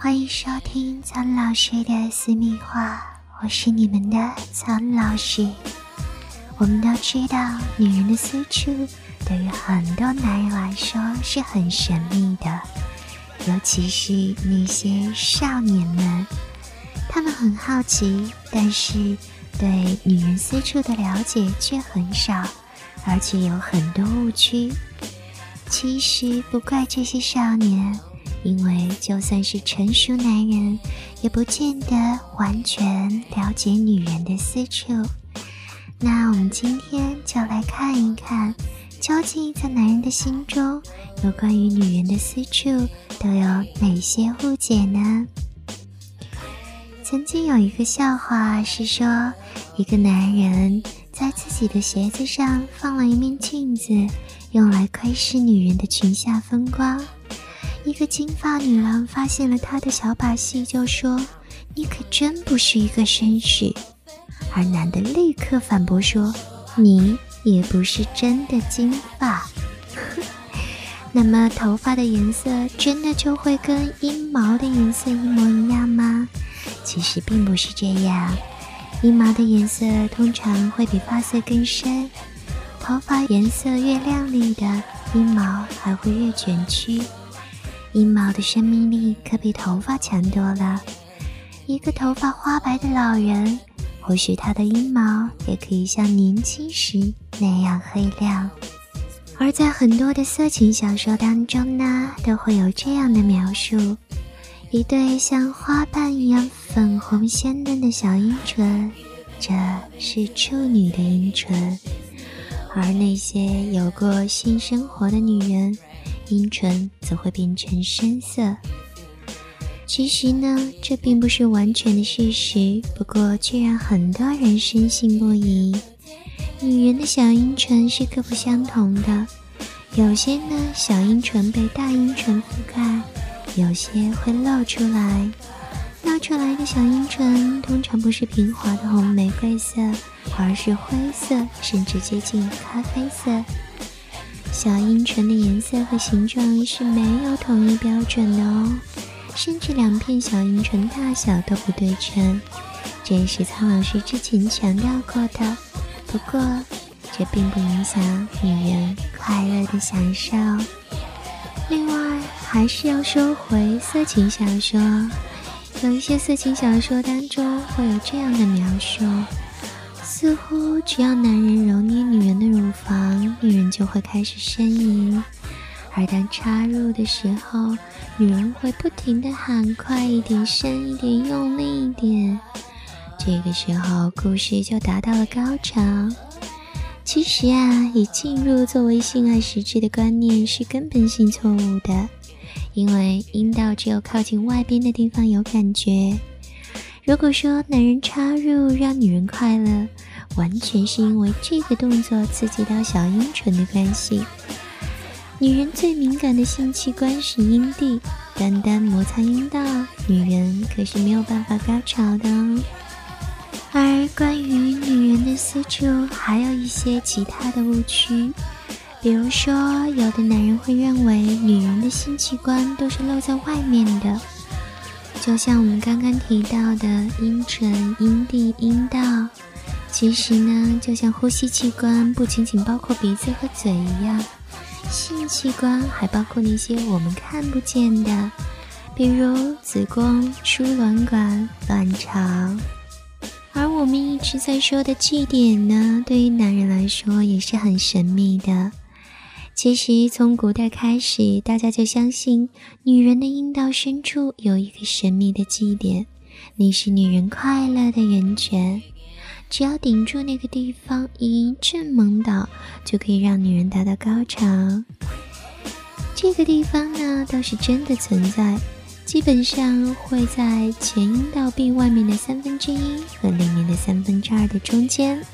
欢迎收听苍老师的私密话，我是你们的苍老师。我们都知道，女人的私处对于很多男人来说是很神秘的，尤其是那些少年们，他们很好奇，但是对女人私处的了解却很少，而且有很多误区。其实不怪这些少年。因为就算是成熟男人，也不见得完全了解女人的私处。那我们今天就来看一看，究竟在男人的心中，有关于女人的私处都有哪些误解呢？曾经有一个笑话是说，一个男人在自己的鞋子上放了一面镜子，用来窥视女人的裙下风光。一个金发女郎发现了他的小把戏，就说：“你可真不是一个绅士。”而男的立刻反驳说：“你也不是真的金发。”那么头发的颜色真的就会跟阴毛的颜色一模一样吗？其实并不是这样，阴毛的颜色通常会比发色更深，头发颜色越亮丽的阴毛还会越卷曲。阴毛的生命力可比头发强多了。一个头发花白的老人，或许他的阴毛也可以像年轻时那样黑亮。而在很多的色情小说当中呢，都会有这样的描述：一对像花瓣一样粉红鲜嫩的小阴唇，这是处女的阴唇；而那些有过性生活的女人。阴唇则会变成深色。其实呢，这并不是完全的事实，不过却让很多人深信不疑。女人的小阴唇是各不相同的，有些呢小阴唇被大阴唇覆盖，有些会露出来。露出来的小阴唇通常不是平滑的红玫瑰色，而是灰色，甚至接近咖啡色。小阴唇的颜色和形状是没有统一标准的哦，甚至两片小阴唇大小都不对称，这也是苍老师之前强调过的。不过，这并不影响女人快乐的享受。另外，还是要说回色情小说，有一些色情小说当中会有这样的描述。似乎只要男人揉捏女人的乳房，女人就会开始呻吟；而当插入的时候，女人会不停地喊“快一点，深一点，用力一点”。这个时候，故事就达到了高潮。其实啊，以进入作为性爱实质的观念是根本性错误的，因为阴道只有靠近外边的地方有感觉。如果说男人插入让女人快乐，完全是因为这个动作刺激到小阴唇的关系。女人最敏感的性器官是阴蒂，单单摩擦阴道，女人可是没有办法高潮的。而关于女人的私处，还有一些其他的误区，比如说，有的男人会认为女人的性器官都是露在外面的。就像我们刚刚提到的阴唇、阴蒂、阴道，其实呢，就像呼吸器官不仅仅包括鼻子和嘴一样，性器官还包括那些我们看不见的，比如子宫、输卵管、卵巢。而我们一直在说的祭点呢，对于男人来说也是很神秘的。其实，从古代开始，大家就相信女人的阴道深处有一个神秘的祭点，那是女人快乐的源泉。只要顶住那个地方，一阵猛倒，就可以让女人达到高潮。这个地方呢，倒是真的存在，基本上会在前阴道壁外面的三分之一和里面的三分之二的中间，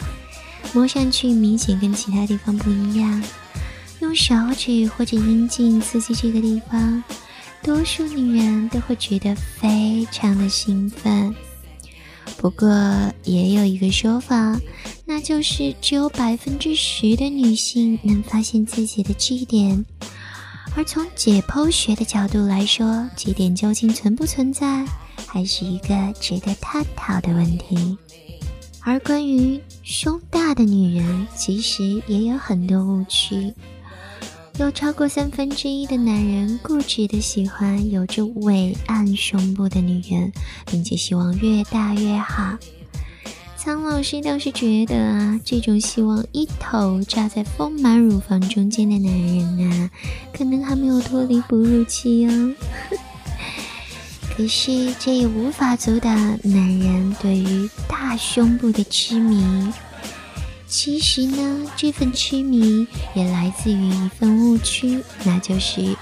摸上去明显跟其他地方不一样。用手指或者阴茎刺激这个地方，多数女人都会觉得非常的兴奋。不过也有一个说法，那就是只有百分之十的女性能发现自己的 G 点。而从解剖学的角度来说，几点究竟存不存在，还是一个值得探讨的问题。而关于胸大的女人，其实也有很多误区。有超过三分之一的男人固执的喜欢有着伟岸胸部的女人，并且希望越大越好。苍老师倒是觉得啊，这种希望一头扎在丰满乳房中间的男人啊，可能还没有脱离哺乳期哦。可是这也无法阻挡男人对于大胸部的痴迷。其实呢，这份痴迷也来自于一份误区，那就是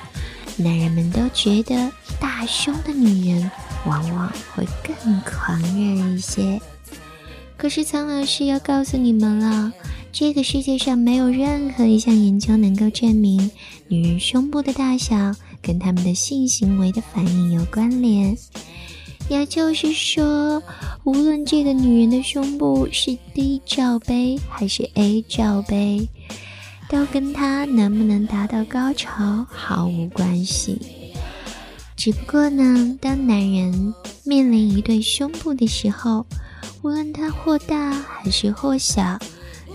男人们都觉得大胸的女人往往会更狂热一些。可是苍老师要告诉你们了，这个世界上没有任何一项研究能够证明女人胸部的大小跟她们的性行为的反应有关联。也就是说，无论这个女人的胸部是 D 罩杯还是 A 罩杯，都跟她能不能达到高潮毫无关系。只不过呢，当男人面临一对胸部的时候，无论它或大还是或小，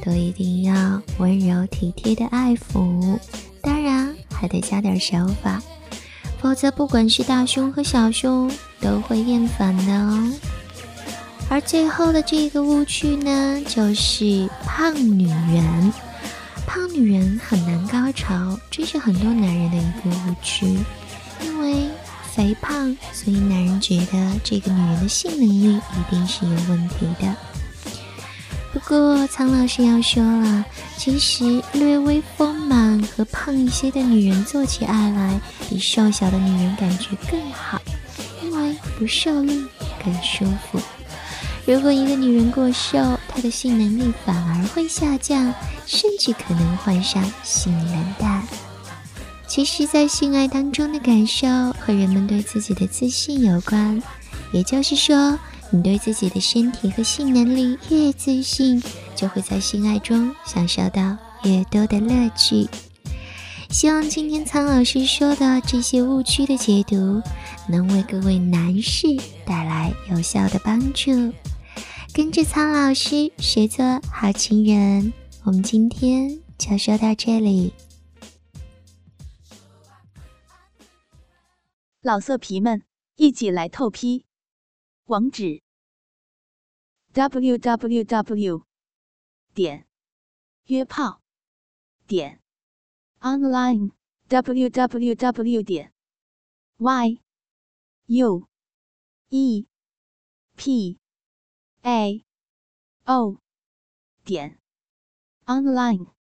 都一定要温柔体贴的爱抚，当然还得加点手法，否则不管是大胸和小胸都会厌烦的哦。而最后的这个误区呢，就是胖女人，胖女人很难高潮，这是很多男人的一个误区，因为。肥胖，所以男人觉得这个女人的性能力一定是有问题的。不过苍老师要说了，其实略微丰满和胖一些的女人做起爱来，比瘦小的女人感觉更好，因为不受力更舒服。如果一个女人过瘦，她的性能力反而会下降，甚至可能患上性冷淡。其实，在性爱当中的感受和人们对自己的自信有关。也就是说，你对自己的身体和性能力越自信，就会在性爱中享受到越多的乐趣。希望今天苍老师说的这些误区的解读，能为各位男士带来有效的帮助。跟着苍老师学做好情人，我们今天就说到这里。老色皮们，一起来透批！网址：w w w 点约炮点 online w w w 点 y u e p a. O. 点。Online。